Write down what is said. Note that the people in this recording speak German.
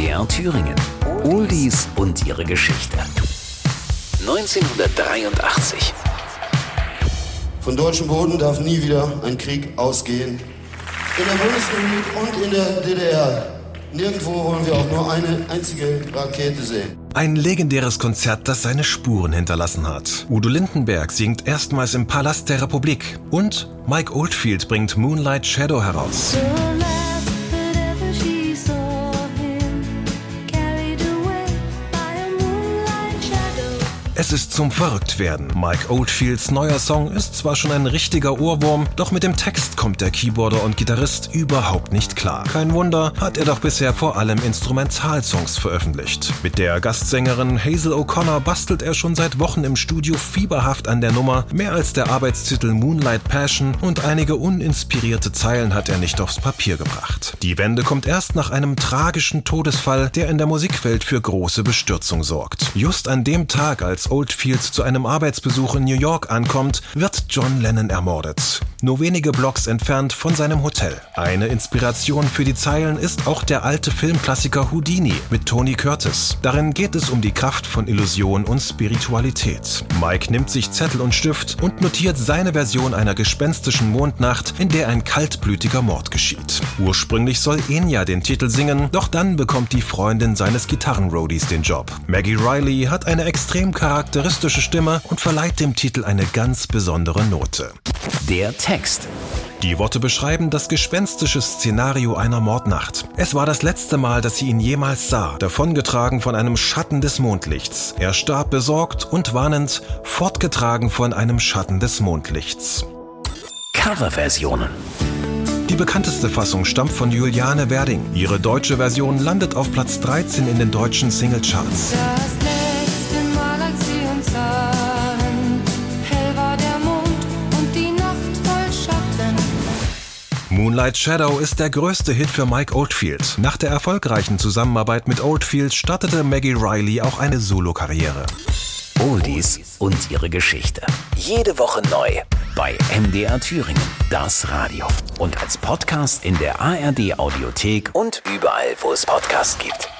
MDR Thüringen. Oldies und ihre Geschichte. 1983. Von deutschem Boden darf nie wieder ein Krieg ausgehen. In der Bundesrepublik und in der DDR. Nirgendwo wollen wir auch nur eine einzige Rakete sehen. Ein legendäres Konzert, das seine Spuren hinterlassen hat. Udo Lindenberg singt erstmals im Palast der Republik und Mike Oldfield bringt Moonlight Shadow heraus. Es ist zum Verrücktwerden. Mike Oldfields neuer Song ist zwar schon ein richtiger Ohrwurm, doch mit dem Text kommt der Keyboarder und Gitarrist überhaupt nicht klar. Kein Wunder, hat er doch bisher vor allem Instrumentalsongs veröffentlicht. Mit der Gastsängerin Hazel O'Connor bastelt er schon seit Wochen im Studio fieberhaft an der Nummer. Mehr als der Arbeitstitel Moonlight Passion und einige uninspirierte Zeilen hat er nicht aufs Papier gebracht. Die Wende kommt erst nach einem tragischen Todesfall, der in der Musikwelt für große Bestürzung sorgt. Just an dem Tag, Oldfield zu einem Arbeitsbesuch in New York ankommt, wird John Lennon ermordet. Nur wenige Blocks entfernt von seinem Hotel. Eine Inspiration für die Zeilen ist auch der alte Filmklassiker Houdini mit Tony Curtis. Darin geht es um die Kraft von Illusion und Spiritualität. Mike nimmt sich Zettel und Stift und notiert seine Version einer gespenstischen Mondnacht, in der ein kaltblütiger Mord geschieht. Ursprünglich soll Enya den Titel singen, doch dann bekommt die Freundin seines Gitarrenroadies den Job. Maggie Riley hat eine extrem charakteristische charakteristische Stimme und verleiht dem Titel eine ganz besondere Note. Der Text. Die Worte beschreiben das gespenstische Szenario einer Mordnacht. Es war das letzte Mal, dass sie ihn jemals sah, davongetragen von einem Schatten des Mondlichts. Er starb besorgt und warnend, fortgetragen von einem Schatten des Mondlichts. Coverversionen. Die bekannteste Fassung stammt von Juliane Werding. Ihre deutsche Version landet auf Platz 13 in den deutschen Singlecharts. Moonlight Shadow ist der größte Hit für Mike Oldfield. Nach der erfolgreichen Zusammenarbeit mit Oldfield startete Maggie Riley auch eine Solokarriere. Oldies und ihre Geschichte. Jede Woche neu bei MDR Thüringen, das Radio. Und als Podcast in der ARD Audiothek und überall, wo es Podcasts gibt.